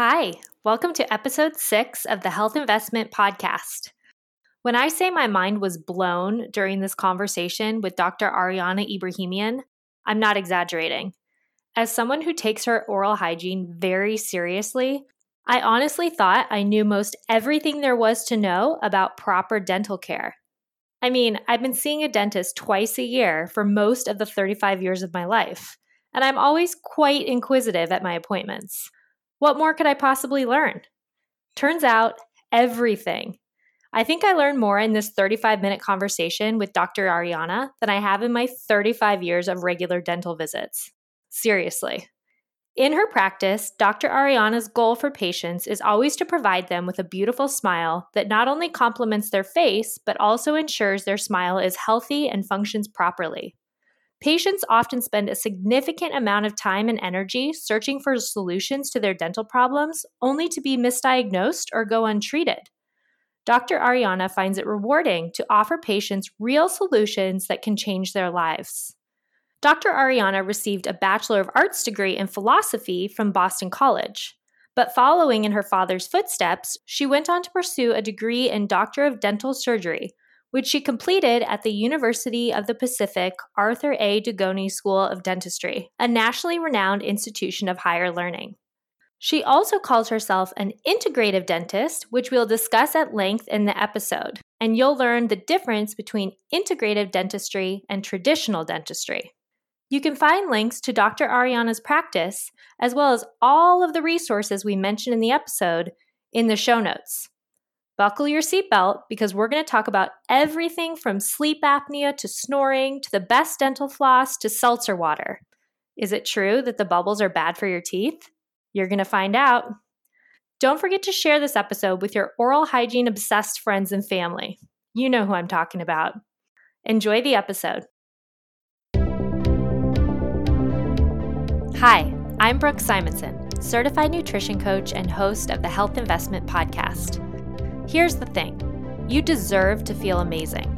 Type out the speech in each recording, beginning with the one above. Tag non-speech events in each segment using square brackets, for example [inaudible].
Hi, welcome to episode six of the Health Investment Podcast. When I say my mind was blown during this conversation with Dr. Ariana Ebrahimian, I'm not exaggerating. As someone who takes her oral hygiene very seriously, I honestly thought I knew most everything there was to know about proper dental care. I mean, I've been seeing a dentist twice a year for most of the 35 years of my life, and I'm always quite inquisitive at my appointments. What more could I possibly learn? Turns out, everything. I think I learned more in this 35 minute conversation with Dr. Ariana than I have in my 35 years of regular dental visits. Seriously. In her practice, Dr. Ariana's goal for patients is always to provide them with a beautiful smile that not only complements their face, but also ensures their smile is healthy and functions properly. Patients often spend a significant amount of time and energy searching for solutions to their dental problems, only to be misdiagnosed or go untreated. Dr. Ariana finds it rewarding to offer patients real solutions that can change their lives. Dr. Ariana received a Bachelor of Arts degree in philosophy from Boston College. But following in her father's footsteps, she went on to pursue a degree in Doctor of Dental Surgery, which she completed at the University of the Pacific Arthur A. Dugoni School of Dentistry, a nationally renowned institution of higher learning. She also calls herself an integrative dentist, which we'll discuss at length in the episode, and you'll learn the difference between integrative dentistry and traditional dentistry. You can find links to Dr. Ariana's practice, as well as all of the resources we mentioned in the episode, in the show notes. Buckle your seatbelt because we're going to talk about everything from sleep apnea to snoring to the best dental floss to seltzer water. Is it true that the bubbles are bad for your teeth? You're going to find out. Don't forget to share this episode with your oral hygiene obsessed friends and family. You know who I'm talking about. Enjoy the episode. Hi, I'm Brooke Simonson, certified nutrition coach and host of the Health Investment Podcast. Here's the thing you deserve to feel amazing.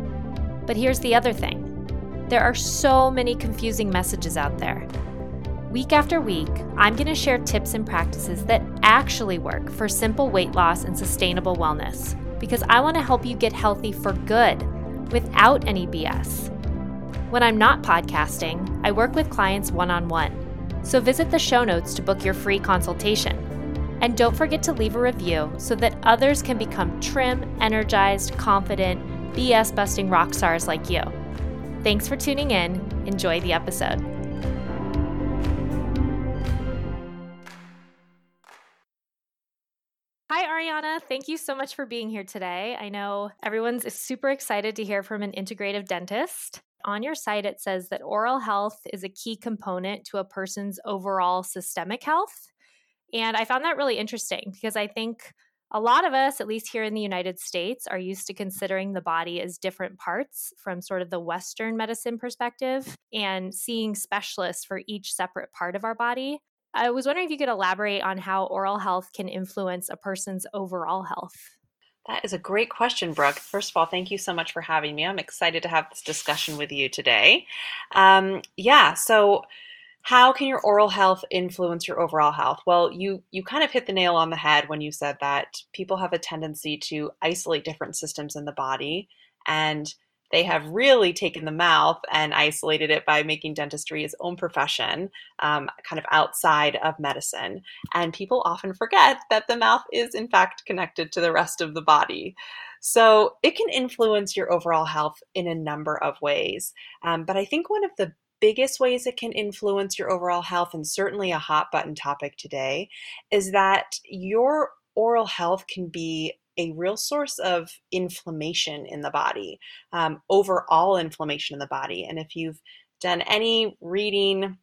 But here's the other thing there are so many confusing messages out there. Week after week, I'm going to share tips and practices that actually work for simple weight loss and sustainable wellness because I want to help you get healthy for good without any BS. When I'm not podcasting, I work with clients one on one so visit the show notes to book your free consultation. And don't forget to leave a review so that others can become trim, energized, confident, BS busting rock stars like you. Thanks for tuning in. Enjoy the episode. Hi, Ariana. Thank you so much for being here today. I know everyone's super excited to hear from an integrative dentist. On your site, it says that oral health is a key component to a person's overall systemic health. And I found that really interesting because I think a lot of us, at least here in the United States, are used to considering the body as different parts from sort of the Western medicine perspective and seeing specialists for each separate part of our body. I was wondering if you could elaborate on how oral health can influence a person's overall health. That is a great question, Brooke. First of all, thank you so much for having me. I'm excited to have this discussion with you today. Um, yeah, so how can your oral health influence your overall health? Well, you you kind of hit the nail on the head when you said that people have a tendency to isolate different systems in the body and they have really taken the mouth and isolated it by making dentistry its own profession, um, kind of outside of medicine. And people often forget that the mouth is, in fact, connected to the rest of the body. So it can influence your overall health in a number of ways. Um, but I think one of the biggest ways it can influence your overall health, and certainly a hot button topic today, is that your oral health can be a real source of inflammation in the body, um, overall inflammation in the body. And if you've done any reading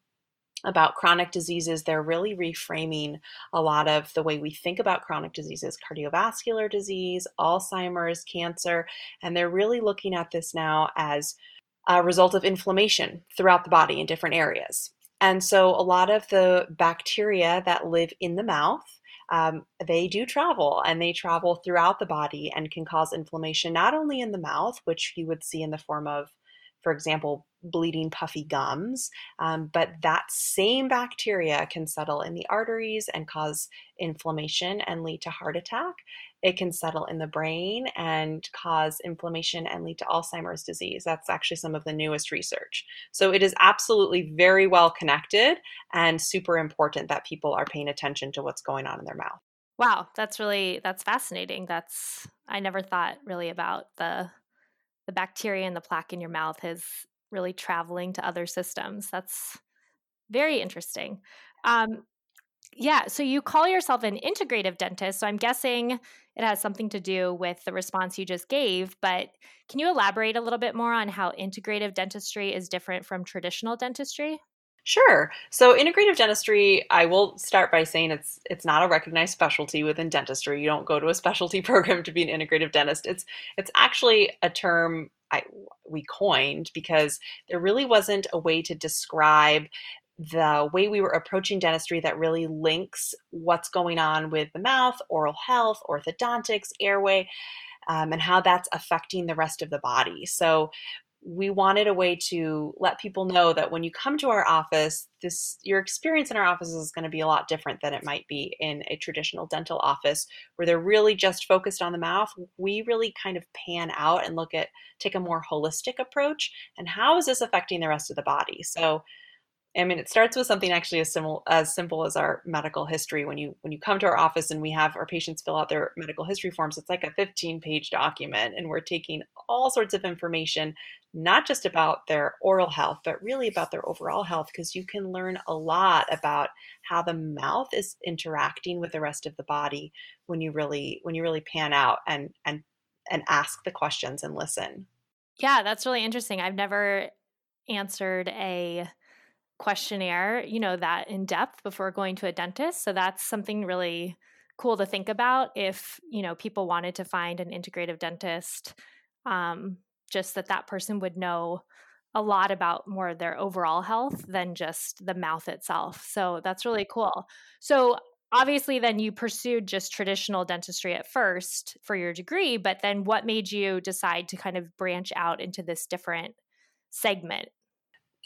about chronic diseases, they're really reframing a lot of the way we think about chronic diseases, cardiovascular disease, Alzheimer's, cancer, and they're really looking at this now as a result of inflammation throughout the body in different areas. And so a lot of the bacteria that live in the mouth um, they do travel and they travel throughout the body and can cause inflammation not only in the mouth, which you would see in the form of, for example, bleeding, puffy gums. Um, but that same bacteria can settle in the arteries and cause inflammation and lead to heart attack. It can settle in the brain and cause inflammation and lead to Alzheimer's disease. That's actually some of the newest research. So it is absolutely very well connected and super important that people are paying attention to what's going on in their mouth. Wow, that's really that's fascinating. That's I never thought really about the the bacteria and the plaque in your mouth is really traveling to other systems. That's very interesting. Um, yeah, so you call yourself an integrative dentist. So I'm guessing it has something to do with the response you just gave. But can you elaborate a little bit more on how integrative dentistry is different from traditional dentistry? Sure. So integrative dentistry, I will start by saying it's it's not a recognized specialty within dentistry. You don't go to a specialty [laughs] program to be an integrative dentist. It's it's actually a term I we coined because there really wasn't a way to describe the way we were approaching dentistry that really links what's going on with the mouth, oral health, orthodontics, airway, um, and how that's affecting the rest of the body. So we wanted a way to let people know that when you come to our office this your experience in our office is going to be a lot different than it might be in a traditional dental office where they're really just focused on the mouth we really kind of pan out and look at take a more holistic approach and how is this affecting the rest of the body so I mean, it starts with something actually as simple as simple as our medical history. When you when you come to our office and we have our patients fill out their medical history forms, it's like a 15 page document, and we're taking all sorts of information, not just about their oral health, but really about their overall health, because you can learn a lot about how the mouth is interacting with the rest of the body when you really when you really pan out and and and ask the questions and listen. Yeah, that's really interesting. I've never answered a questionnaire, you know, that in depth before going to a dentist. So that's something really cool to think about if, you know, people wanted to find an integrative dentist, um, just that that person would know a lot about more of their overall health than just the mouth itself. So that's really cool. So obviously then you pursued just traditional dentistry at first for your degree, but then what made you decide to kind of branch out into this different segment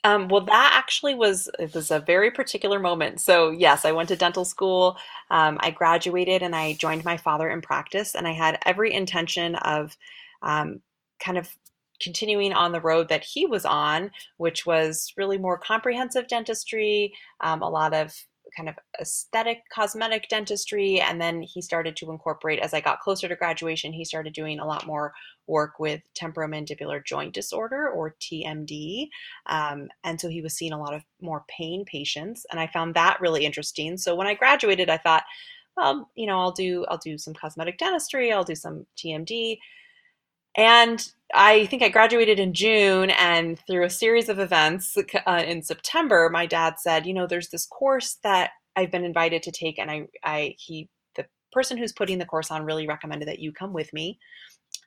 um, well, that actually was it was a very particular moment. So yes, I went to dental school. Um, I graduated and I joined my father in practice, and I had every intention of um, kind of continuing on the road that he was on, which was really more comprehensive dentistry, um, a lot of kind of aesthetic cosmetic dentistry and then he started to incorporate as i got closer to graduation he started doing a lot more work with temporomandibular joint disorder or tmd um, and so he was seeing a lot of more pain patients and i found that really interesting. So when i graduated i thought well you know i'll do i'll do some cosmetic dentistry i'll do some tmd and I think I graduated in June, and through a series of events uh, in September, my dad said, "You know, there's this course that I've been invited to take, and I, I, he, the person who's putting the course on, really recommended that you come with me,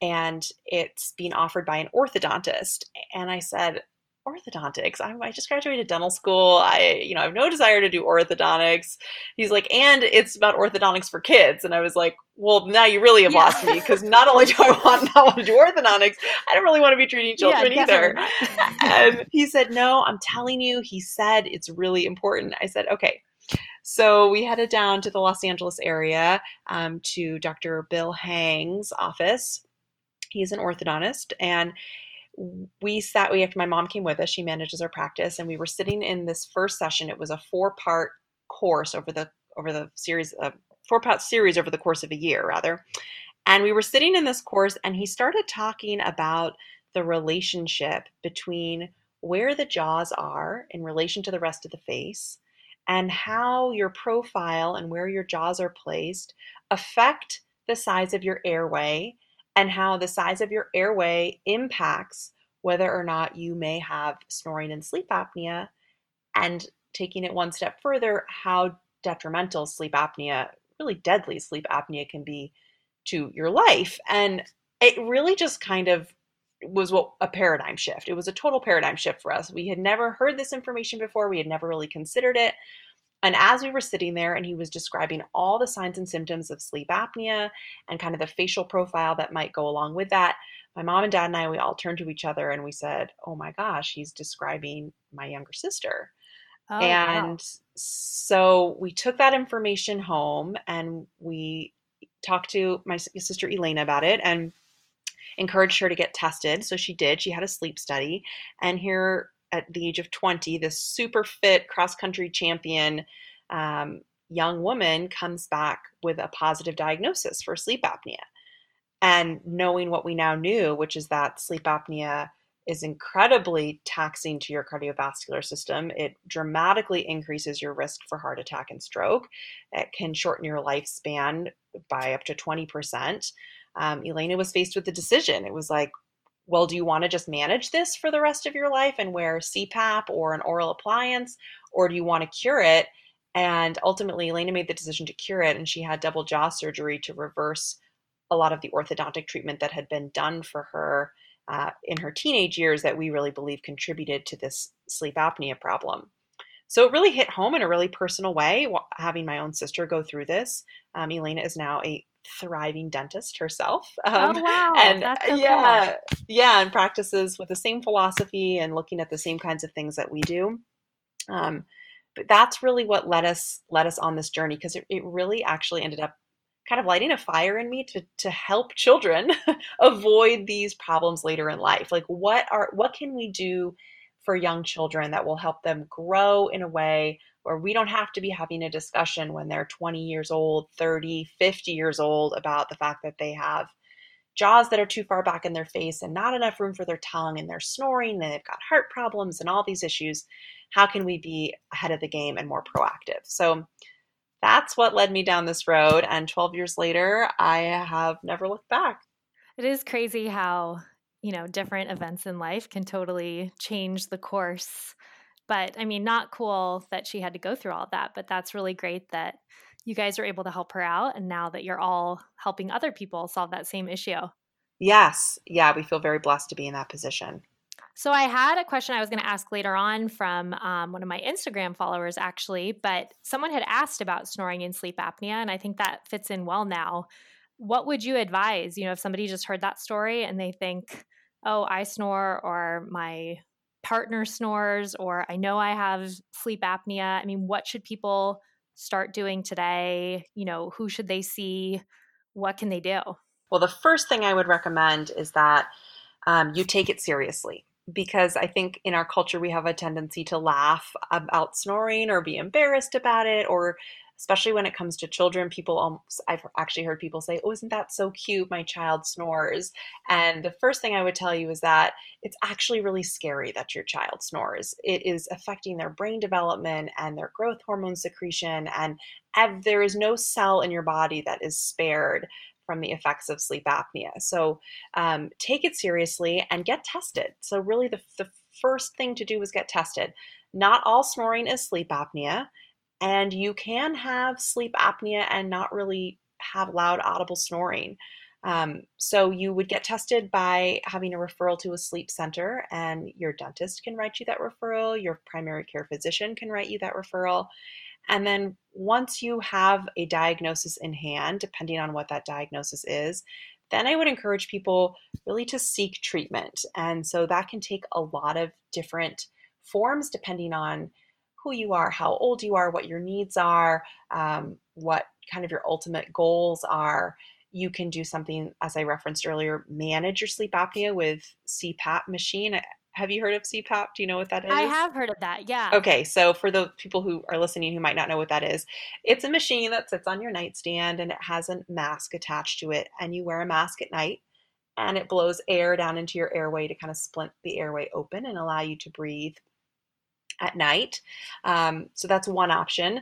and it's being offered by an orthodontist." And I said, orthodontics. I, I just graduated dental school. I, you know, I have no desire to do orthodontics. He's like, and it's about orthodontics for kids. And I was like, well, now you really have yeah. lost me because not only do I want [laughs] not want to do orthodontics, I don't really want to be treating children yeah, either. and he said, no, I'm telling you. He said it's really important. I said, okay. So we headed down to the Los Angeles area um, to Dr. Bill Hang's office. He's an orthodontist, and we sat we after my mom came with us she manages our practice and we were sitting in this first session. It was a four part course over the over the series of uh, four part series over the course of a year rather. And we were sitting in this course and he started talking about the relationship between where the jaws are in relation to the rest of the face and how your profile and where your jaws are placed affect the size of your airway and how the size of your airway impacts whether or not you may have snoring and sleep apnea, and taking it one step further, how detrimental sleep apnea, really deadly sleep apnea, can be to your life. And it really just kind of was what a paradigm shift. It was a total paradigm shift for us. We had never heard this information before, we had never really considered it. And as we were sitting there and he was describing all the signs and symptoms of sleep apnea and kind of the facial profile that might go along with that, my mom and dad and I, we all turned to each other and we said, Oh my gosh, he's describing my younger sister. Oh, and wow. so we took that information home and we talked to my sister Elena about it and encouraged her to get tested. So she did. She had a sleep study. And here at the age of 20, this super fit cross country champion um, young woman comes back with a positive diagnosis for sleep apnea. And knowing what we now knew, which is that sleep apnea is incredibly taxing to your cardiovascular system. It dramatically increases your risk for heart attack and stroke. It can shorten your lifespan by up to 20%. Um, Elena was faced with the decision. It was like, well, do you want to just manage this for the rest of your life and wear CPAP or an oral appliance, or do you want to cure it? And ultimately, Elena made the decision to cure it, and she had double jaw surgery to reverse a lot of the orthodontic treatment that had been done for her uh, in her teenage years that we really believe contributed to this sleep apnea problem. So it really hit home in a really personal way, having my own sister go through this. Um, Elena is now a thriving dentist herself. Oh, um, oh wow! And so yeah, cool. yeah, and practices with the same philosophy and looking at the same kinds of things that we do. Um, but that's really what led us led us on this journey because it, it really actually ended up kind of lighting a fire in me to to help children [laughs] avoid these problems later in life like what are what can we do for young children that will help them grow in a way where we don't have to be having a discussion when they're 20 years old 30 50 years old about the fact that they have jaws that are too far back in their face and not enough room for their tongue and they're snoring and they've got heart problems and all these issues how can we be ahead of the game and more proactive so that's what led me down this road. And 12 years later, I have never looked back. It is crazy how, you know, different events in life can totally change the course. But I mean, not cool that she had to go through all that, but that's really great that you guys are able to help her out. And now that you're all helping other people solve that same issue. Yes. Yeah. We feel very blessed to be in that position. So I had a question I was going to ask later on from um, one of my Instagram followers, actually, but someone had asked about snoring and sleep apnea, and I think that fits in well now. What would you advise? You know, if somebody just heard that story and they think, "Oh, I snore," or my partner snores, or I know I have sleep apnea. I mean, what should people start doing today? You know, who should they see? What can they do? Well, the first thing I would recommend is that um, you take it seriously because I think in our culture we have a tendency to laugh about snoring or be embarrassed about it, or especially when it comes to children, people almost, I've actually heard people say, Oh, isn't that so cute? My child snores. And the first thing I would tell you is that it's actually really scary that your child snores. It is affecting their brain development and their growth hormone secretion. And there is no cell in your body that is spared from the effects of sleep apnea. So um, take it seriously and get tested. So, really, the, the first thing to do is get tested. Not all snoring is sleep apnea, and you can have sleep apnea and not really have loud, audible snoring. Um, so you would get tested by having a referral to a sleep center, and your dentist can write you that referral. Your primary care physician can write you that referral. And then once you have a diagnosis in hand, depending on what that diagnosis is, then I would encourage people really to seek treatment. And so that can take a lot of different forms depending on who you are, how old you are, what your needs are, um, what kind of your ultimate goals are. You can do something, as I referenced earlier, manage your sleep apnea with CPAP machine. Have you heard of CPAP? Do you know what that is? I have heard of that. Yeah. Okay, so for the people who are listening who might not know what that is, it's a machine that sits on your nightstand and it has a mask attached to it, and you wear a mask at night, and it blows air down into your airway to kind of splint the airway open and allow you to breathe at night. Um, so that's one option.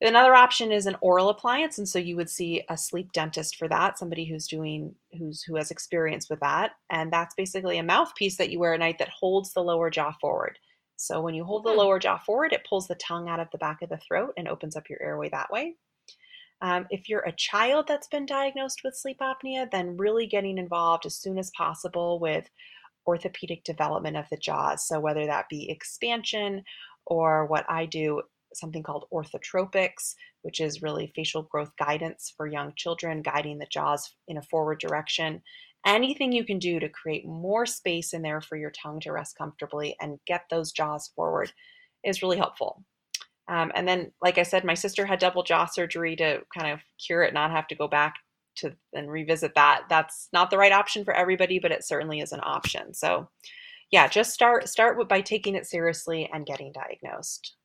Another option is an oral appliance, and so you would see a sleep dentist for that, somebody who's doing who's who has experience with that, and that's basically a mouthpiece that you wear at night that holds the lower jaw forward. So when you hold the hmm. lower jaw forward, it pulls the tongue out of the back of the throat and opens up your airway that way. Um, if you're a child that's been diagnosed with sleep apnea, then really getting involved as soon as possible with orthopedic development of the jaws. So whether that be expansion or what I do something called orthotropics, which is really facial growth guidance for young children, guiding the jaws in a forward direction. Anything you can do to create more space in there for your tongue to rest comfortably and get those jaws forward is really helpful. Um, and then, like I said, my sister had double jaw surgery to kind of cure it, not have to go back to and revisit that. That's not the right option for everybody, but it certainly is an option. So, yeah, just start start with, by taking it seriously and getting diagnosed.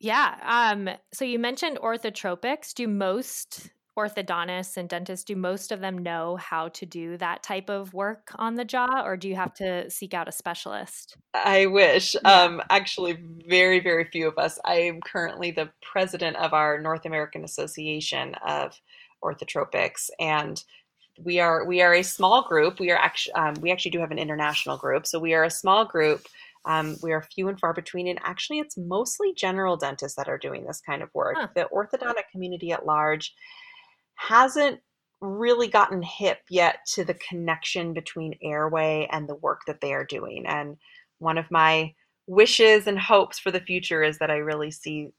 Yeah. Um, so you mentioned orthotropics. Do most orthodontists and dentists do most of them know how to do that type of work on the jaw or do you have to seek out a specialist i wish yeah. um, actually very very few of us i am currently the president of our north american association of orthotropics and we are we are a small group we are actually um, we actually do have an international group so we are a small group um, we are few and far between, and actually, it's mostly general dentists that are doing this kind of work. Huh. The orthodontic community at large hasn't really gotten hip yet to the connection between airway and the work that they are doing. And one of my wishes and hopes for the future is that I really see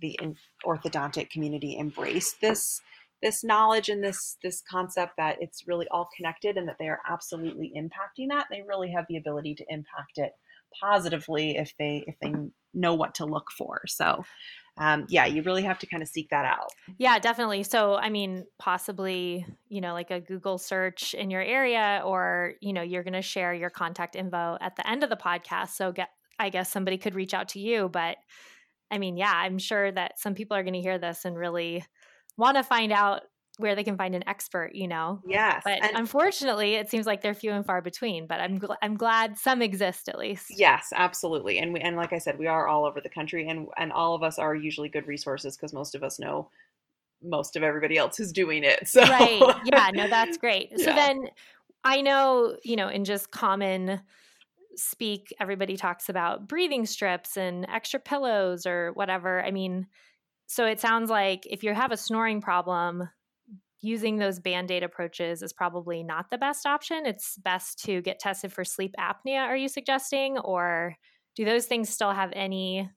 the orthodontic community embrace this this knowledge and this this concept that it's really all connected and that they are absolutely impacting that. They really have the ability to impact it positively if they if they know what to look for. So um, yeah, you really have to kind of seek that out. Yeah, definitely. So, I mean, possibly, you know, like a Google search in your area, or, you know, you're going to share your contact info at the end of the podcast. So, get, I guess somebody could reach out to you. But I mean, yeah, I'm sure that some people are going to hear this and really want to find out where they can find an expert, you know. Yes. But and unfortunately, it seems like they're few and far between, but I'm gl- I'm glad some exist at least. Yes, absolutely. And we, and like I said, we are all over the country and and all of us are usually good resources because most of us know most of everybody else who's doing it. [laughs] So Right. Yeah, no [laughs] that's great. Yeah. So then I know, you know, in just common speak everybody talks about breathing strips and extra pillows or whatever. I mean, so it sounds like if you have a snoring problem, using those band aid approaches is probably not the best option. It's best to get tested for sleep apnea, are you suggesting? Or do those things still have any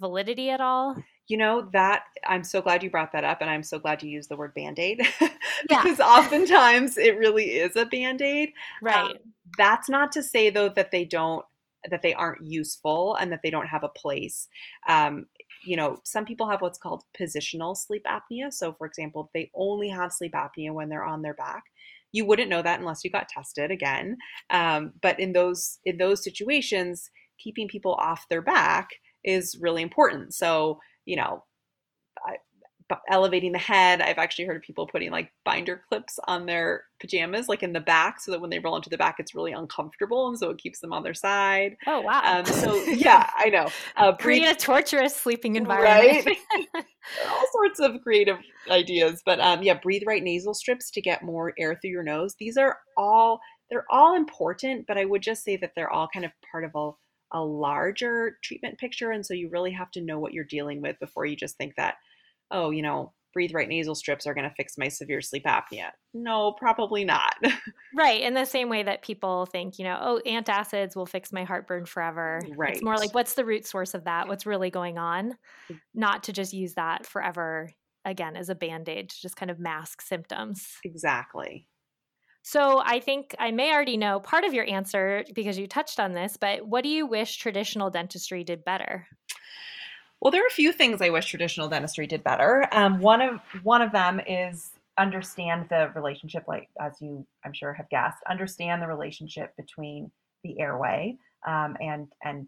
validity at all? You know, that I'm so glad you brought that up, and I'm so glad you used the word band aid because [laughs] yeah. oftentimes it really is a band aid. Right. Um, that's not to say, though, that they don't that they aren't useful and that they don't have a place. Um, you know, some people have what's called positional sleep apnea. So, for example, they only have sleep apnea when they're on their back. You wouldn't know that unless you got tested again. Um, but in those in those situations, keeping people off their back is really important. So, you know, elevating the head. I've actually heard of people putting like binder clips on their pajamas, like in the back, so that when they roll into the back, it's really uncomfortable, and so it keeps them on their side. Oh wow! Um, so [laughs] yeah, I know. Uh, Create a torturous sleeping environment. Right? [laughs] [laughs] All sorts of creative ideas, but um, yeah, breathe right nasal strips to get more air through your nose. These are all they're all important, but I would just say that they're all kind of part of a a larger treatment picture, and so you really have to know what you're dealing with before you just think that oh, you know, breathe right nasal strips are going to fix my severe sleep apnea. No, probably not. [laughs] right. In the same way that people think, you know, oh, antacids will fix my heartburn forever. Right. It's more like, what's the root source of that? What's really going on? Mm. Not to just use that forever again as a band aid to just kind of mask symptoms. Exactly. So I think I may already know part of your answer because you touched on this, but what do you wish traditional dentistry did better? Well, there are a few things I wish traditional dentistry did better. Um, one of one of them is understand the relationship, like as you I'm sure have guessed, understand the relationship between the airway um, and and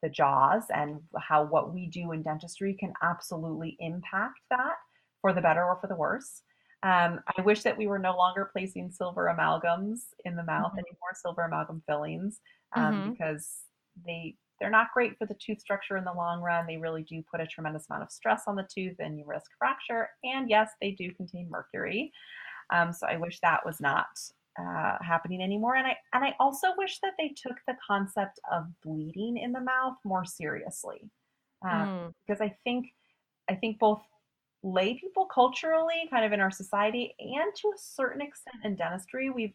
the jaws and how what we do in dentistry can absolutely impact that for the better or for the worse. Um, I wish that we were no longer placing silver amalgams in the mouth mm-hmm. anymore, silver amalgam fillings, um, mm-hmm. because they they're not great for the tooth structure in the long run. They really do put a tremendous amount of stress on the tooth and you risk fracture. And yes, they do contain mercury. Um, so I wish that was not uh, happening anymore. And I and I also wish that they took the concept of bleeding in the mouth more seriously, um, mm. because I think I think both lay people culturally, kind of in our society, and to a certain extent in dentistry, we've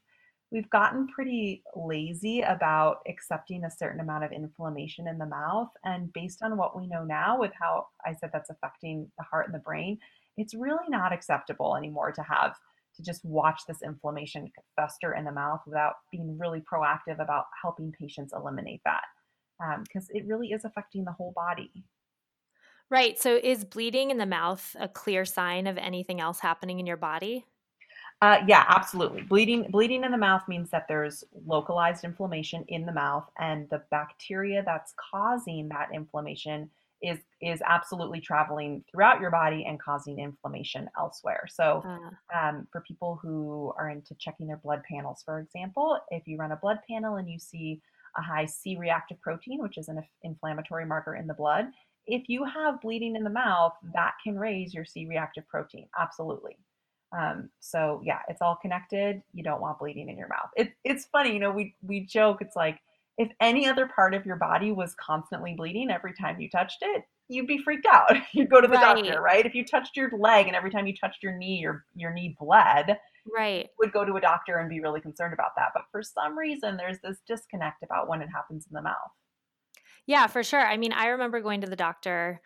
we've gotten pretty lazy about accepting a certain amount of inflammation in the mouth. And based on what we know now, with how I said that's affecting the heart and the brain, it's really not acceptable anymore to have to just watch this inflammation fester in the mouth without being really proactive about helping patients eliminate that because um, it really is affecting the whole body. Right. So, is bleeding in the mouth a clear sign of anything else happening in your body? Uh, yeah, absolutely. Bleeding bleeding in the mouth means that there's localized inflammation in the mouth, and the bacteria that's causing that inflammation is is absolutely traveling throughout your body and causing inflammation elsewhere. So, uh. um, for people who are into checking their blood panels, for example, if you run a blood panel and you see a high C-reactive protein, which is an inflammatory marker in the blood, if you have bleeding in the mouth, that can raise your C-reactive protein. Absolutely. Um, so yeah, it's all connected. You don't want bleeding in your mouth. It, it's funny, you know, we we joke. It's like if any other part of your body was constantly bleeding every time you touched it, you'd be freaked out. [laughs] You'd go to the right. doctor, right? If you touched your leg and every time you touched your knee, your your knee bled, right, would go to a doctor and be really concerned about that. But for some reason, there's this disconnect about when it happens in the mouth. Yeah, for sure. I mean, I remember going to the doctor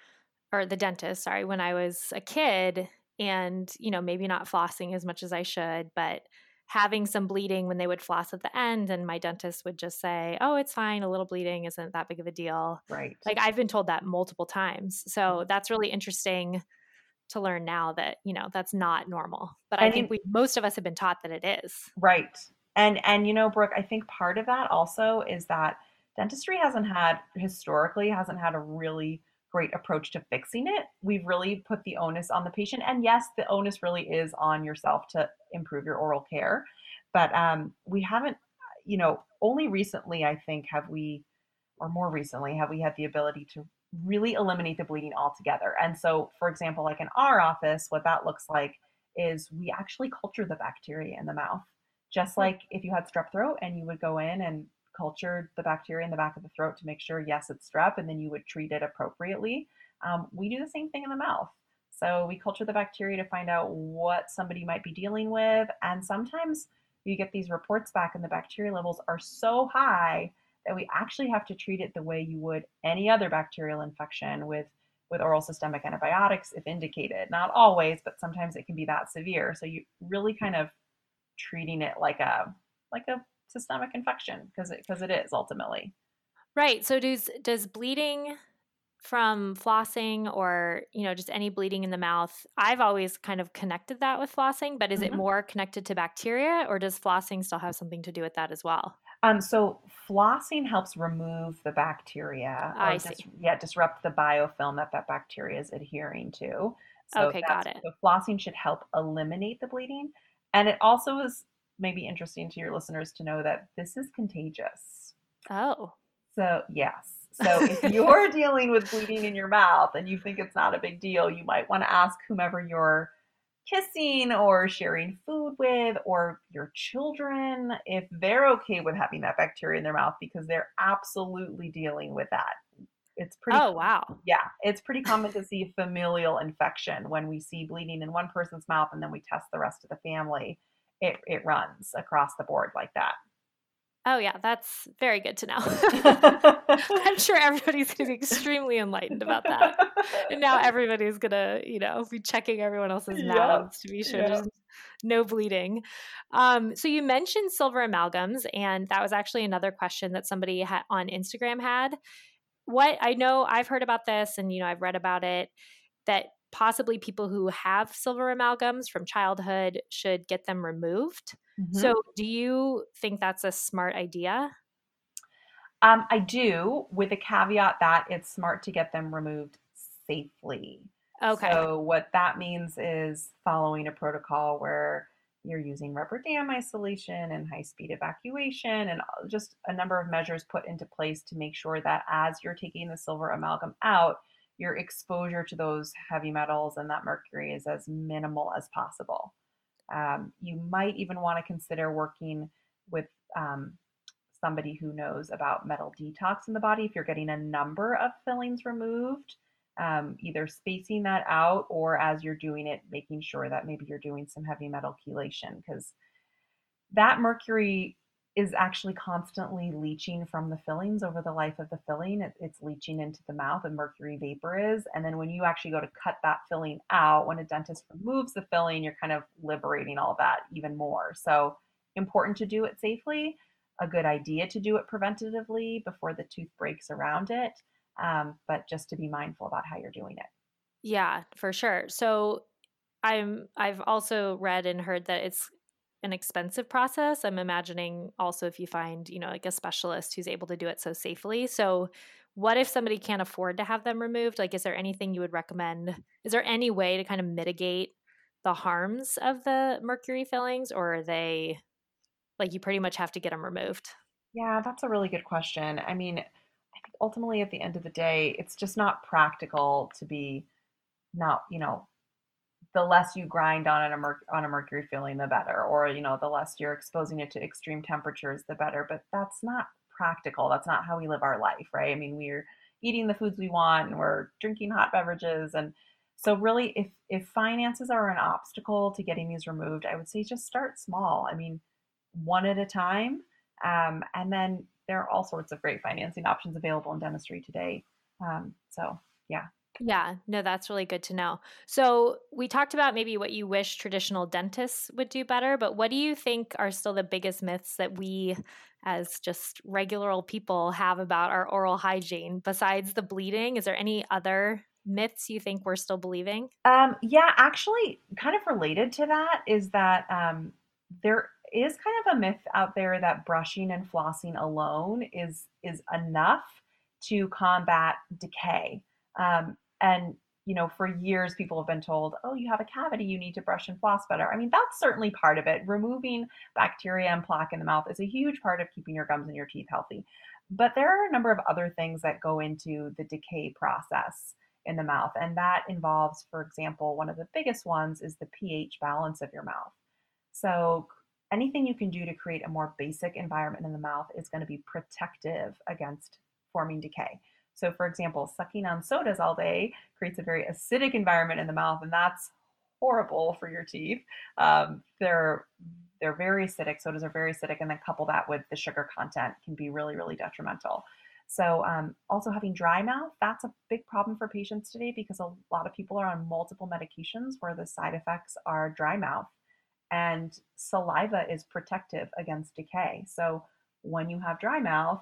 or the dentist, sorry, when I was a kid and, you know, maybe not flossing as much as I should, but having some bleeding when they would floss at the end and my dentist would just say, "Oh, it's fine, a little bleeding isn't that big of a deal." Right. Like I've been told that multiple times. So mm. that's really interesting to learn now that, you know, that's not normal. But I, I think we most of us have been taught that it is. Right. And and you know, Brooke, I think part of that also is that dentistry hasn't had historically hasn't had a really great approach to fixing it. We've really put the onus on the patient. And yes, the onus really is on yourself to improve your oral care. But um, we haven't, you know, only recently, I think, have we, or more recently, have we had the ability to really eliminate the bleeding altogether. And so, for example, like in our office, what that looks like is we actually culture the bacteria in the mouth. Just hmm. like if you had strep throat and you would go in and cultured the bacteria in the back of the throat to make sure, yes, it's strep, and then you would treat it appropriately. Um, we do the same thing in the mouth. So we culture the bacteria to find out what somebody might be dealing with. And sometimes you get these reports back, and the bacteria levels are so high that we actually have to treat it the way you would any other bacterial infection with with oral systemic antibiotics if indicated. Not always, but sometimes it can be that severe. So you really kind of treating it like a like a systemic infection because it because it is ultimately. Right. So does does bleeding from flossing or you know just any bleeding in the mouth i've always kind of connected that with flossing but is mm-hmm. it more connected to bacteria or does flossing still have something to do with that as well um, so flossing helps remove the bacteria I see. Dis- yeah disrupt the biofilm that that bacteria is adhering to so okay got it so flossing should help eliminate the bleeding and it also is maybe interesting to your listeners to know that this is contagious. Oh. So, yes. [laughs] So, if you're dealing with bleeding in your mouth and you think it's not a big deal, you might want to ask whomever you're kissing or sharing food with or your children if they're okay with having that bacteria in their mouth because they're absolutely dealing with that. It's pretty Oh, wow. Yeah, it's pretty common to see familial infection when we see bleeding in one person's mouth and then we test the rest of the family it, it runs across the board like that. Oh yeah, that's very good to know. [laughs] I'm sure everybody's going to be extremely enlightened about that. And now [laughs] everybody's going to, you know, be checking everyone else's mouths to be sure yeah. there's no bleeding. Um, so you mentioned silver amalgams, and that was actually another question that somebody ha- on Instagram had. What I know, I've heard about this, and you know, I've read about it. That possibly people who have silver amalgams from childhood should get them removed. Mm-hmm. So, do you think that's a smart idea? Um, I do, with a caveat that it's smart to get them removed safely. Okay. So, what that means is following a protocol where you're using rubber dam isolation and high speed evacuation and just a number of measures put into place to make sure that as you're taking the silver amalgam out, your exposure to those heavy metals and that mercury is as minimal as possible. Um, you might even want to consider working with um, somebody who knows about metal detox in the body if you're getting a number of fillings removed. Um, either spacing that out or as you're doing it, making sure that maybe you're doing some heavy metal chelation because that mercury is actually constantly leaching from the fillings over the life of the filling. It, it's leaching into the mouth, and mercury vapor is. And then when you actually go to cut that filling out, when a dentist removes the filling, you're kind of liberating all that even more. So, important to do it safely, a good idea to do it preventatively before the tooth breaks around it, um, but just to be mindful about how you're doing it. Yeah, for sure. So, I'm I've also read and heard that it's an expensive process. I'm imagining also if you find, you know, like a specialist who's able to do it so safely. So, what if somebody can't afford to have them removed? Like, is there anything you would recommend? Is there any way to kind of mitigate the harms of the mercury fillings, or are they like you pretty much have to get them removed? Yeah, that's a really good question. I mean, I think ultimately at the end of the day, it's just not practical to be not, you know, the less you grind on a on a mercury filling, the better. Or you know, the less you're exposing it to extreme temperatures, the better. But that's not practical. That's not how we live our life, right? I mean, we're eating the foods we want, and we're drinking hot beverages, and so really, if if finances are an obstacle to getting these removed, I would say just start small. I mean, one at a time, um, and then there are all sorts of great financing options available in dentistry today. Um, so yeah. Yeah, no, that's really good to know. So, we talked about maybe what you wish traditional dentists would do better, but what do you think are still the biggest myths that we, as just regular old people, have about our oral hygiene besides the bleeding? Is there any other myths you think we're still believing? Um, yeah, actually, kind of related to that is that um, there is kind of a myth out there that brushing and flossing alone is is enough to combat decay. Um, and you know for years people have been told oh you have a cavity you need to brush and floss better. I mean that's certainly part of it. Removing bacteria and plaque in the mouth is a huge part of keeping your gums and your teeth healthy. But there are a number of other things that go into the decay process in the mouth and that involves for example one of the biggest ones is the ph balance of your mouth. So anything you can do to create a more basic environment in the mouth is going to be protective against forming decay so, for example, sucking on sodas all day creates a very acidic environment in the mouth, and that's horrible for your teeth. Um, they're they're very acidic. Sodas are very acidic, and then couple that with the sugar content can be really really detrimental. So, um, also having dry mouth, that's a big problem for patients today because a lot of people are on multiple medications where the side effects are dry mouth. And saliva is protective against decay. So, when you have dry mouth,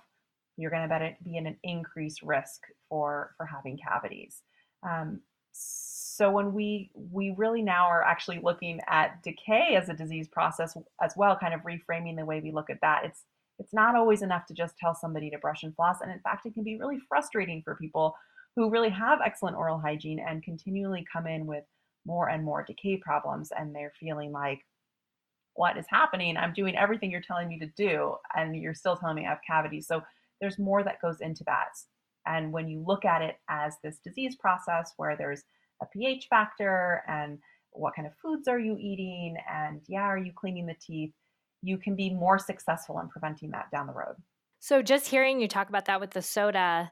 you're going to be in an increased risk for for having cavities. Um, so when we we really now are actually looking at decay as a disease process as well, kind of reframing the way we look at that. It's it's not always enough to just tell somebody to brush and floss, and in fact, it can be really frustrating for people who really have excellent oral hygiene and continually come in with more and more decay problems, and they're feeling like what is happening? I'm doing everything you're telling me to do, and you're still telling me I have cavities. So there's more that goes into that. And when you look at it as this disease process where there's a pH factor and what kind of foods are you eating and yeah, are you cleaning the teeth, you can be more successful in preventing that down the road. So just hearing you talk about that with the soda,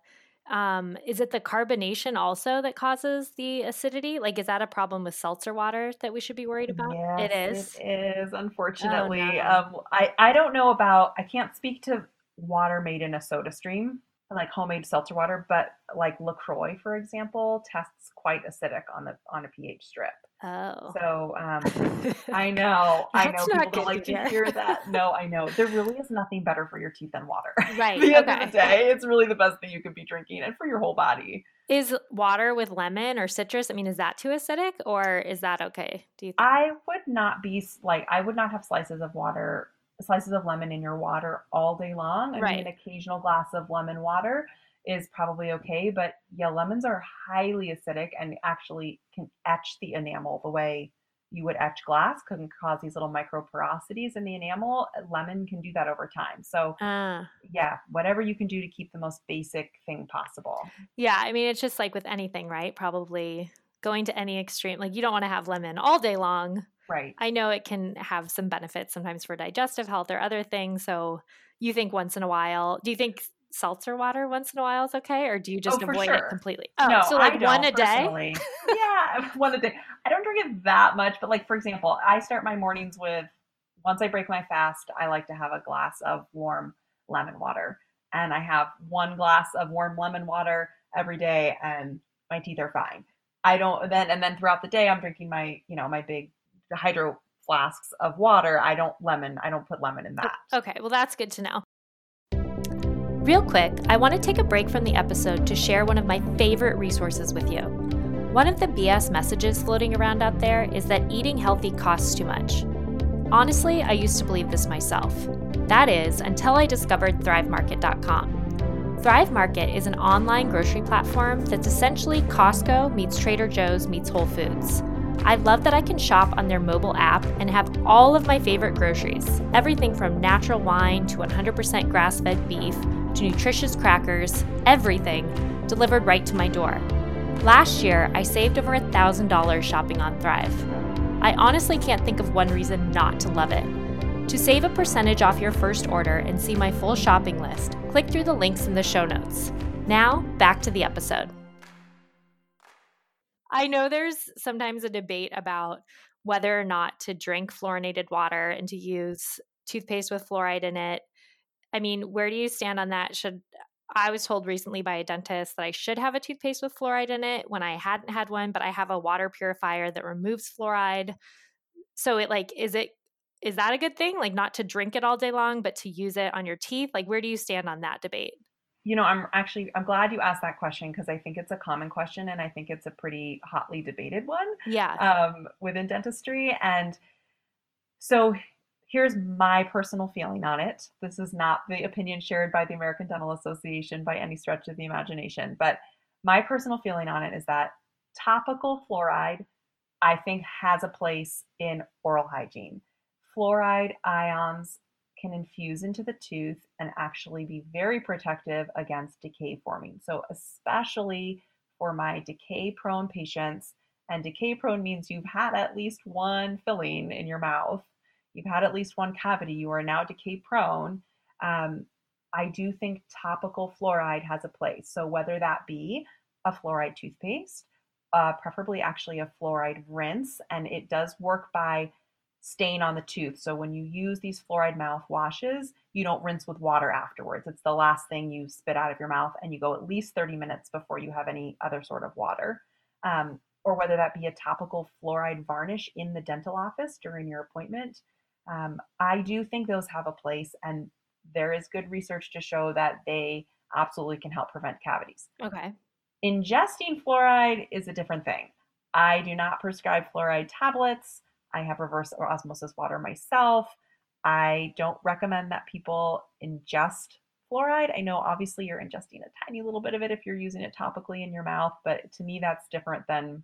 um, is it the carbonation also that causes the acidity? Like, is that a problem with seltzer water that we should be worried about? Yes, it is. It is, unfortunately. Oh, no. um, I, I don't know about, I can't speak to water made in a soda stream, like homemade seltzer water, but like LaCroix, for example, tests quite acidic on the on a pH strip. Oh. So um, [laughs] I know, I know people don't like to hear that. [laughs] No, I know. There really is nothing better for your teeth than water. Right. At [laughs] the okay. of the day, it's really the best thing you could be drinking and for your whole body. Is water with lemon or citrus? I mean, is that too acidic or is that okay? Do you think? I would not be like I would not have slices of water slices of lemon in your water all day long. I right. mean, an occasional glass of lemon water is probably okay, but yeah, lemons are highly acidic and actually can etch the enamel the way you would etch glass can cause these little micro porosities in the enamel. Lemon can do that over time. So, uh, yeah, whatever you can do to keep the most basic thing possible. Yeah, I mean, it's just like with anything, right? Probably going to any extreme. Like, you don't want to have lemon all day long. Right. I know it can have some benefits sometimes for digestive health or other things. So you think once in a while, do you think seltzer water once in a while is okay, or do you oh, just oh, avoid sure. it completely? Oh, no, so like one a day? yeah, one a day. I don't drink it that much, but like for example, I start my mornings with once I break my fast, I like to have a glass of warm lemon water. And I have one glass of warm lemon water every day and my teeth are fine. I don't then and then throughout the day I'm drinking my, you know, my big hydro flasks of water. I don't lemon, I don't put lemon in that. Okay, well that's good to know. Real quick, I want to take a break from the episode to share one of my favorite resources with you. One of the BS messages floating around out there is that eating healthy costs too much. Honestly, I used to believe this myself. That is, until I discovered ThriveMarket.com. Thrive Market is an online grocery platform that's essentially Costco meets Trader Joe's meets Whole Foods. I love that I can shop on their mobile app and have all of my favorite groceries everything from natural wine to 100% grass fed beef to nutritious crackers, everything delivered right to my door. Last year, I saved over $1,000 shopping on Thrive. I honestly can't think of one reason not to love it. To save a percentage off your first order and see my full shopping list, click through the links in the show notes. Now, back to the episode. I know there's sometimes a debate about whether or not to drink fluorinated water and to use toothpaste with fluoride in it. I mean, where do you stand on that? Should I was told recently by a dentist that I should have a toothpaste with fluoride in it when I hadn't had one, but I have a water purifier that removes fluoride. So it like is it is that a good thing? Like not to drink it all day long, but to use it on your teeth? Like where do you stand on that debate? You know, I'm actually I'm glad you asked that question because I think it's a common question and I think it's a pretty hotly debated one. Yeah. Um, within dentistry and so here's my personal feeling on it. This is not the opinion shared by the American Dental Association by any stretch of the imagination, but my personal feeling on it is that topical fluoride, I think, has a place in oral hygiene. Fluoride ions can infuse into the tooth and actually be very protective against decay forming. So, especially for my decay prone patients, and decay prone means you've had at least one filling in your mouth you've had at least one cavity, you are now decay prone, um, I do think topical fluoride has a place. So whether that be a fluoride toothpaste, uh, preferably actually a fluoride rinse, and it does work by stain on the tooth. So when you use these fluoride mouthwashes, you don't rinse with water afterwards. It's the last thing you spit out of your mouth, and you go at least 30 minutes before you have any other sort of water. Um, or whether that be a topical fluoride varnish in the dental office during your appointment. Um, I do think those have a place, and there is good research to show that they absolutely can help prevent cavities. Okay. Ingesting fluoride is a different thing. I do not prescribe fluoride tablets. I have reverse osmosis water myself. I don't recommend that people ingest fluoride. I know obviously you're ingesting a tiny little bit of it if you're using it topically in your mouth, but to me, that's different than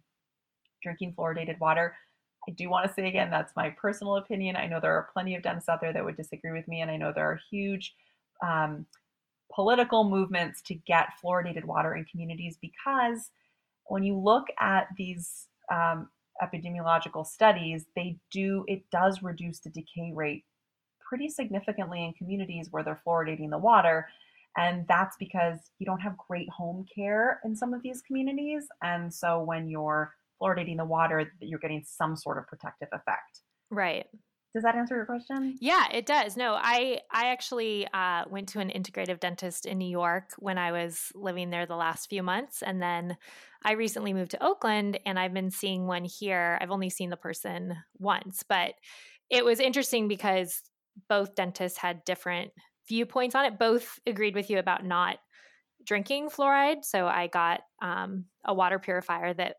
drinking fluoridated water. I do want to say again, that's my personal opinion. I know there are plenty of dentists out there that would disagree with me, and I know there are huge um, political movements to get fluoridated water in communities because when you look at these um, epidemiological studies, they do it does reduce the decay rate pretty significantly in communities where they're fluoridating the water. And that's because you don't have great home care in some of these communities. And so when you're fluoridating the water, you're getting some sort of protective effect. Right. Does that answer your question? Yeah, it does. No, I I actually uh, went to an integrative dentist in New York when I was living there the last few months, and then I recently moved to Oakland, and I've been seeing one here. I've only seen the person once, but it was interesting because both dentists had different viewpoints on it. Both agreed with you about not drinking fluoride, so I got um, a water purifier that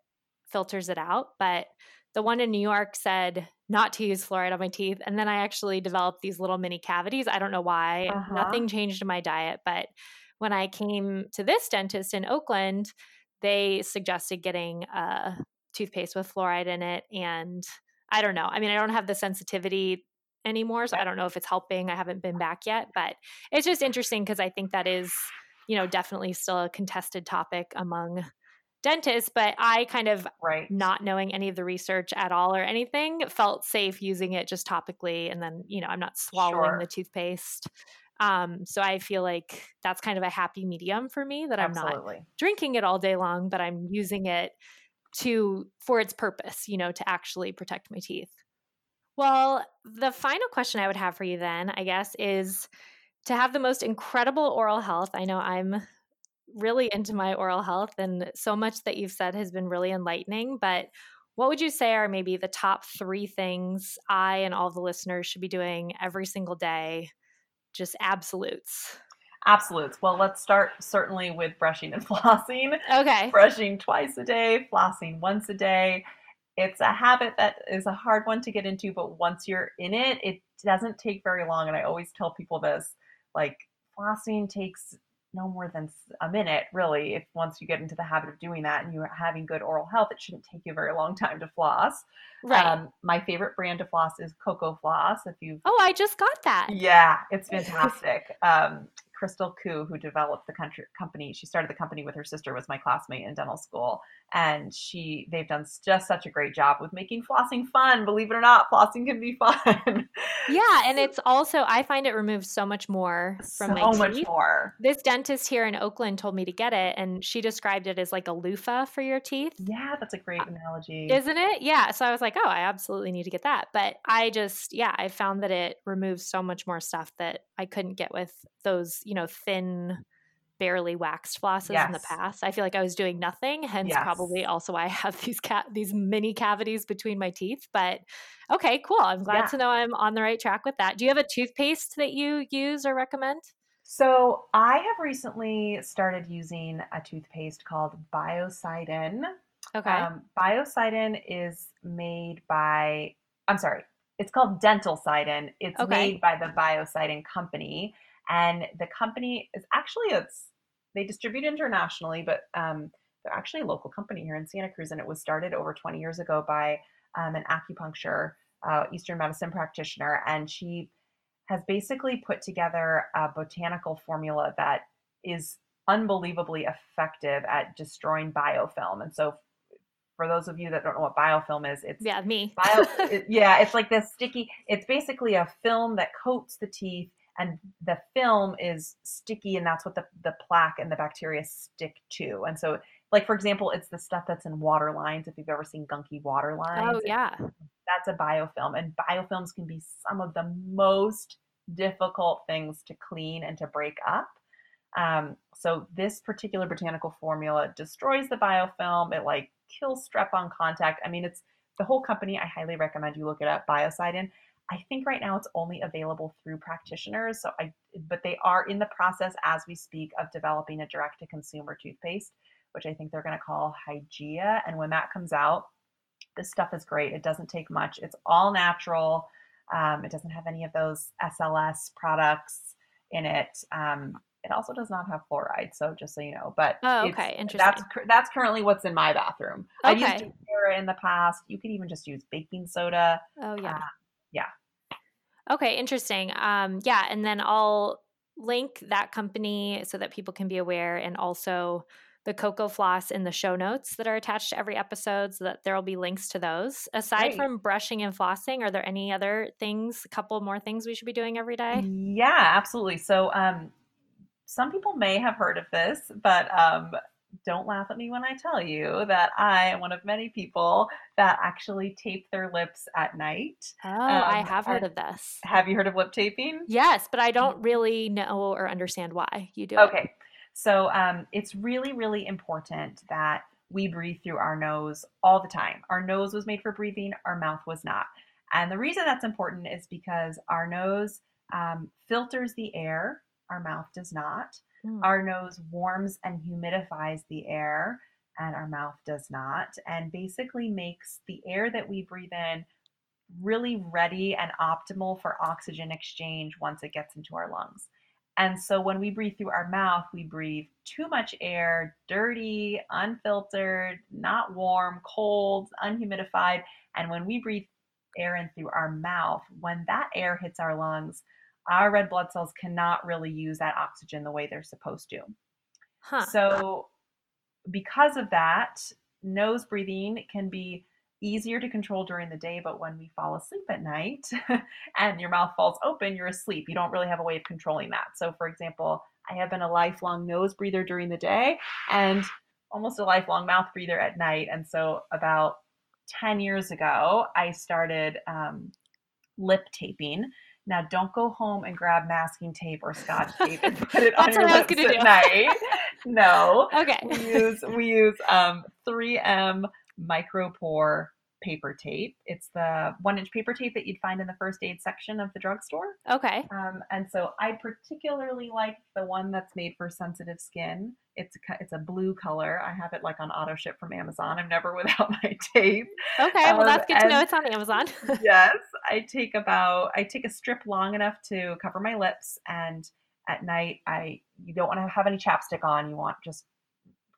filters it out. But the one in New York said not to use fluoride on my teeth. And then I actually developed these little mini cavities. I don't know why. Uh-huh. Nothing changed in my diet. But when I came to this dentist in Oakland, they suggested getting a toothpaste with fluoride in it. And I don't know. I mean, I don't have the sensitivity anymore. So I don't know if it's helping. I haven't been back yet. But it's just interesting because I think that is, you know, definitely still a contested topic among dentist, but I kind of right. not knowing any of the research at all or anything felt safe using it just topically. And then, you know, I'm not swallowing sure. the toothpaste. Um, so I feel like that's kind of a happy medium for me that Absolutely. I'm not drinking it all day long, but I'm using it to for its purpose, you know, to actually protect my teeth. Well, the final question I would have for you then, I guess, is to have the most incredible oral health. I know I'm really into my oral health, and so much that you've said has been really enlightening. But what would you say are maybe the top three things I and all the listeners should be doing every single day? Just absolutes. Absolutes. Well, let's start certainly with brushing and [laughs] flossing. Okay. Brushing twice a day, flossing once a day. It's a habit that is a hard one to get into, but once you're in it, it doesn't take very long. And I always tell people this like, flossing takes no more than a minute, really. If once you get into the habit of doing that and you're having good oral health, it shouldn't take you a very long time to floss. Right. Um, my favorite brand to floss is Cocofloss. If you, oh, I just got that. yeah, it's [laughs] fantastic. um, Chrystle Cu, who developed the country, company, she started the company with her sister, was my classmate in dental school, and she they've done just such a great job with making flossing fun. Believe it or not, flossing can be [laughs] fun. Yeah, and it's also I find it removes so much more from so my teeth. much more. This dentist here in Oakland told me to get it, and she described it as like a loofah for your teeth. Yeah, that's a great uh, analogy. Isn't it? Yeah. So I was like, oh, I absolutely need to get that. But I just, yeah, I found that it removes so much more stuff that I couldn't get with those, you know, thin, barely waxed flosses in the past. I feel like I was doing nothing, hence Yes. probably also why I have these cat these mini cavities between my teeth. But okay, cool. I'm glad Yeah. to know I'm on the right track with that. Do you have a toothpaste that you use or recommend? So I have recently started using a toothpaste called Biocidin. Okay. Um, Biocidin is made by, I'm sorry, it's called Dentalcidin. It's Okay. made by the Biocidin company. And the company is actually, it's, they distribute internationally, but um, they're actually a local company here in Santa Cruz. And it was started over 20 years ago by um, an acupuncture, uh, Eastern medicine practitioner. And she has basically put together a botanical formula that is unbelievably effective at destroying biofilm. And so, for those of you that don't know what biofilm is, it's yeah, me. bio, [laughs] it- yeah, it's like this sticky. It's basically a film that coats the teeth, and the film is sticky, and that's what the the plaque and the bacteria stick to. And so, like for example, it's the stuff that's in water lines. If you've ever seen gunky water lines, oh yeah. that's a biofilm and biofilms can be some of the most difficult things to clean and to break up um, so this particular botanical formula destroys the biofilm it like kills strep on contact i mean it's the whole company i highly recommend you look it up biocidin i think right now it's only available through practitioners so i but they are in the process as we speak of developing a direct to consumer toothpaste which i think they're going to call hygia and when that comes out this stuff is great. It doesn't take much. It's all natural. Um, it doesn't have any of those SLS products in it. Um, it also does not have fluoride, so just so you know. But Oh, okay. Interesting. That's that's currently what's in my bathroom. Okay. I've used. Doterra in the past. You could even just use baking soda. Oh yeah. Uh, yeah. Okay, interesting. Um, yeah, and then I'll link that company so that people can be aware, and also the Cocofloss in the show notes that are attached to every episode, so that there will be links to those. Aside Great. from brushing and flossing, are there any other things? A couple more things we should be doing every day? Yeah, absolutely. So, um, some people may have heard of this, but um, don't laugh at me when I tell you that I am one of many people that actually tape their lips at night. Oh, I Um, have heard I- of this. Have you heard of lip taping? Yes, but I don't really know or understand why you do it. Okay. So um, it's really, really important that we breathe through our nose all the time. Our nose was made for breathing, our mouth was not. And the reason that's important is because our nose um, filters the air, our mouth does not. Mm. Our nose warms and humidifies the air, and our mouth does not, and basically makes the air that we breathe in really ready and optimal for oxygen exchange once it gets into our lungs. And so when we breathe through our mouth, we breathe too much air, dirty, unfiltered, not warm, cold, unhumidified. And when we breathe air in through our mouth, when that air hits our lungs, our red blood cells cannot really use that oxygen the way they're supposed to. Huh. So, because of that, nose breathing can be easier to control during the day, but when we fall asleep at night [laughs] and your mouth falls open, you're asleep. You don't really have a way of controlling that. So, for example, I have been a lifelong nose breather during the day and almost a lifelong mouth breather at night. And so, about 10 years ago, I started um, lip taping. Now, don't go home and grab masking tape or scotch tape and [laughs] put it on your lips at do. night. No, [laughs] Okay. we use we use um, 3M micropore paper tape. It's the one inch paper tape that you'd find in the first aid section of the drugstore. Okay. Um, and so I particularly like the one that's made for sensitive skin. It's a, it's a blue color. I have it like on auto ship from Amazon. I'm never [laughs] without my tape. Okay. Well, Um, that's good to know. It's on Amazon. [laughs] yes, I take about I take a strip long enough to cover my lips, and at night I you don't want to have any chapstick on. You want just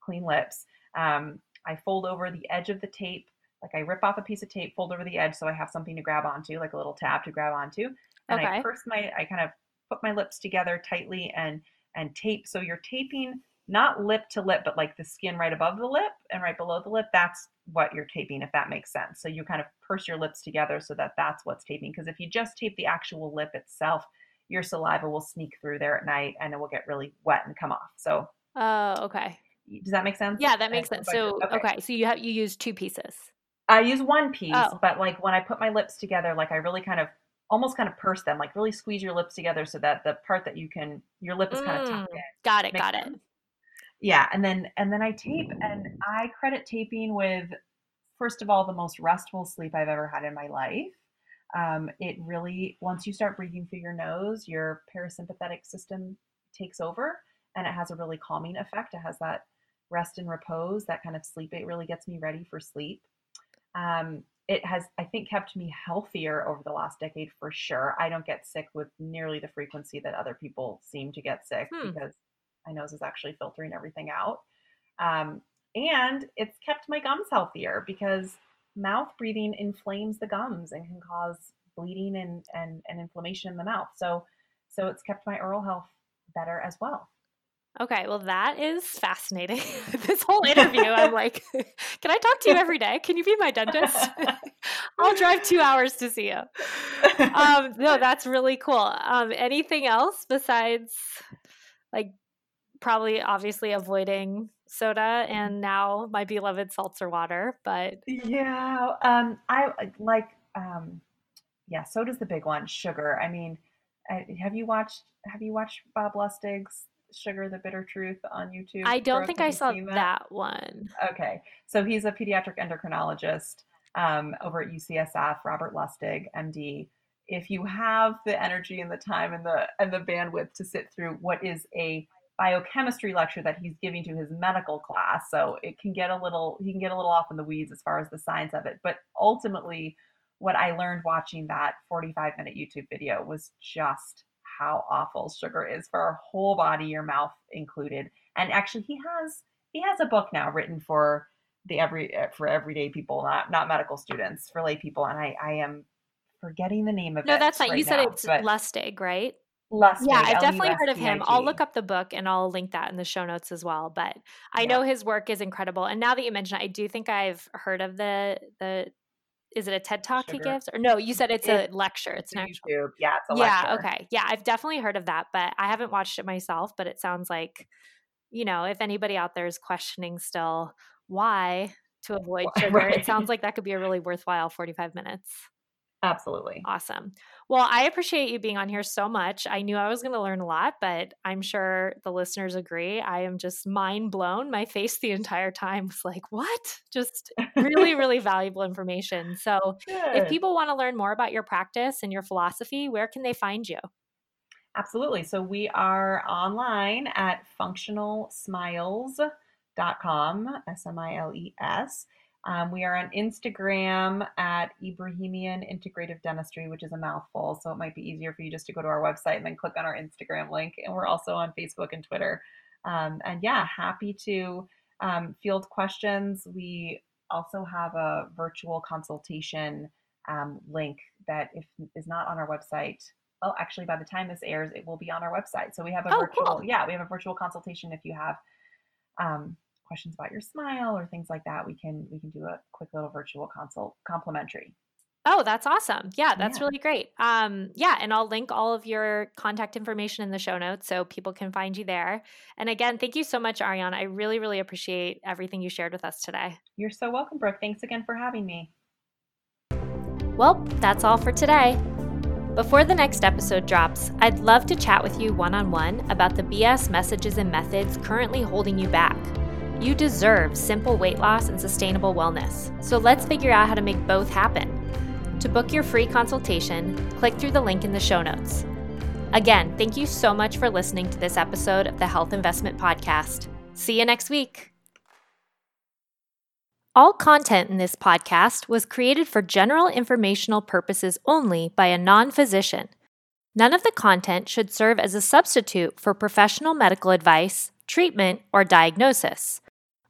clean lips. Um, I fold over the edge of the tape, like I rip off a piece of tape, fold over the edge so I have something to grab onto, like a little tab to grab onto, and I Okay. purse my I kind of put my lips together tightly and and tape. So you're taping not lip to lip, but like the skin right above the lip and right below the lip. That's what you're taping, if that makes sense. So you kind of purse your lips together so that that's what's taping. Because if you just tape the actual lip itself, your saliva will sneak through there at night and it will get really wet and come off. So Oh, okay. does that make sense? Yeah, that makes sense. So, did. okay. So you have you use two pieces. I use one piece, Oh. but like when I put my lips together, like I really kind of almost kind of purse them, like really squeeze your lips together so that the part that you can your lip is kind of tucked Mm. in. Got it. Make Got it. Yeah, and then and then I tape and I credit taping with first of all the most restful sleep I've ever had in my life. Um, it really once you start breathing through your nose, your parasympathetic system takes over, and it has a really calming effect. It has that rest and repose, that kind of sleep. It really gets me ready for sleep. Um, it has, I think, kept me healthier over the last decade for sure. I don't get sick with nearly the frequency that other people seem to get sick Hmm. because my nose is actually filtering everything out. Um, and it's kept my gums healthier because mouth breathing inflames the gums and can cause bleeding and, and, and inflammation in the mouth. So, so it's kept my oral health better as well. Okay, well, that is fascinating. [laughs] this whole interview, I'm [laughs] like, [laughs] can I talk to you every day? Can you be my dentist? I'll drive two hours to see you. Um, no, that's really cool. Um, anything else besides, like, probably obviously avoiding soda and now my beloved seltzer water, but Yeah, um, I I like um, yeah, soda's the big one. Sugar. I mean, I, have you watched Have you watched Bob Lustig's Sugar: The Bitter Truth on YouTube? I don't think I saw seen that one. Okay, so he's a pediatric endocrinologist um, over at UCSF, Robert Lustig, MD. If you have the energy and the time and the and the bandwidth to sit through what is a biochemistry lecture that he's giving to his medical class, so it can get a little he can get a little off in the weeds as far as the science of it. But ultimately, what I learned watching that 45 minute YouTube video was just how awful sugar is for our whole body, your mouth included. And actually, he has he has a book now written for the every eh, for everyday people, not not medical students, for lay people. And I I am forgetting the name of No, it. No, that's not. you said now, it's Lustig, right? Lustig, Yeah, I've definitely heard of him. I'll look up the book and I'll link that in the show notes as well. But I Yeah. know his work is incredible. And now that you mention it, I do think I've heard of the the is it a TED talk he gives? Or no, you said it's It- a lecture. It's It's an actual YouTube. Yeah, it's a Yeah, lecture. okay. Yeah, I've definitely heard of that, but I haven't watched it myself, but it sounds like you know, if anybody out there is questioning still why to [laughs] avoid sugar, right. it sounds like that could be a really worthwhile 45 minutes. Absolutely. Awesome. Well, I appreciate you being on here so much. I knew I was going to learn a lot, but I'm sure the listeners agree. I am just mind blown. My face the entire time was like, what? Just really, really [laughs] valuable information. So, if people want to learn more about your practice and your philosophy, where can they find you? Absolutely. So we are online at functionalsmiles.com, S M I L E S. Um, we are on Instagram at Ebrahimian Integrative Dentistry, which is a mouthful. So it might be easier for you just to go to our website and then click on our Instagram link. And we're also on Facebook and Twitter. Um, and yeah, happy to um, field questions. We also have a virtual consultation um, link that if is not on our website well actually by the time this airs it will be on our website so we have a Oh, virtual cool. yeah we have a virtual consultation if you have um, questions about your smile or things like that we can we can do a quick little virtual consult complimentary Oh, that's awesome. Yeah, that's Yeah. really great. Um, yeah, and I'll link all of your contact information in the show notes so people can find you there. And again, thank you so much, Ariana. I really, really appreciate everything you shared with us today. you're so welcome brooke thanks again for having me Well, that's all for today. Before the next episode drops, I'd love to chat with you one on one about the BS messages and methods currently holding you back. You deserve simple weight loss and sustainable wellness, so let's figure out how to make both happen. To book your free consultation, click through the link in the show notes. Again, thank you so much for listening to this episode of the Health Investment Podcast. See you next week. All content in this podcast was created for general informational purposes only by a non physician. None of the content should serve as a substitute for professional medical advice, treatment, or diagnosis.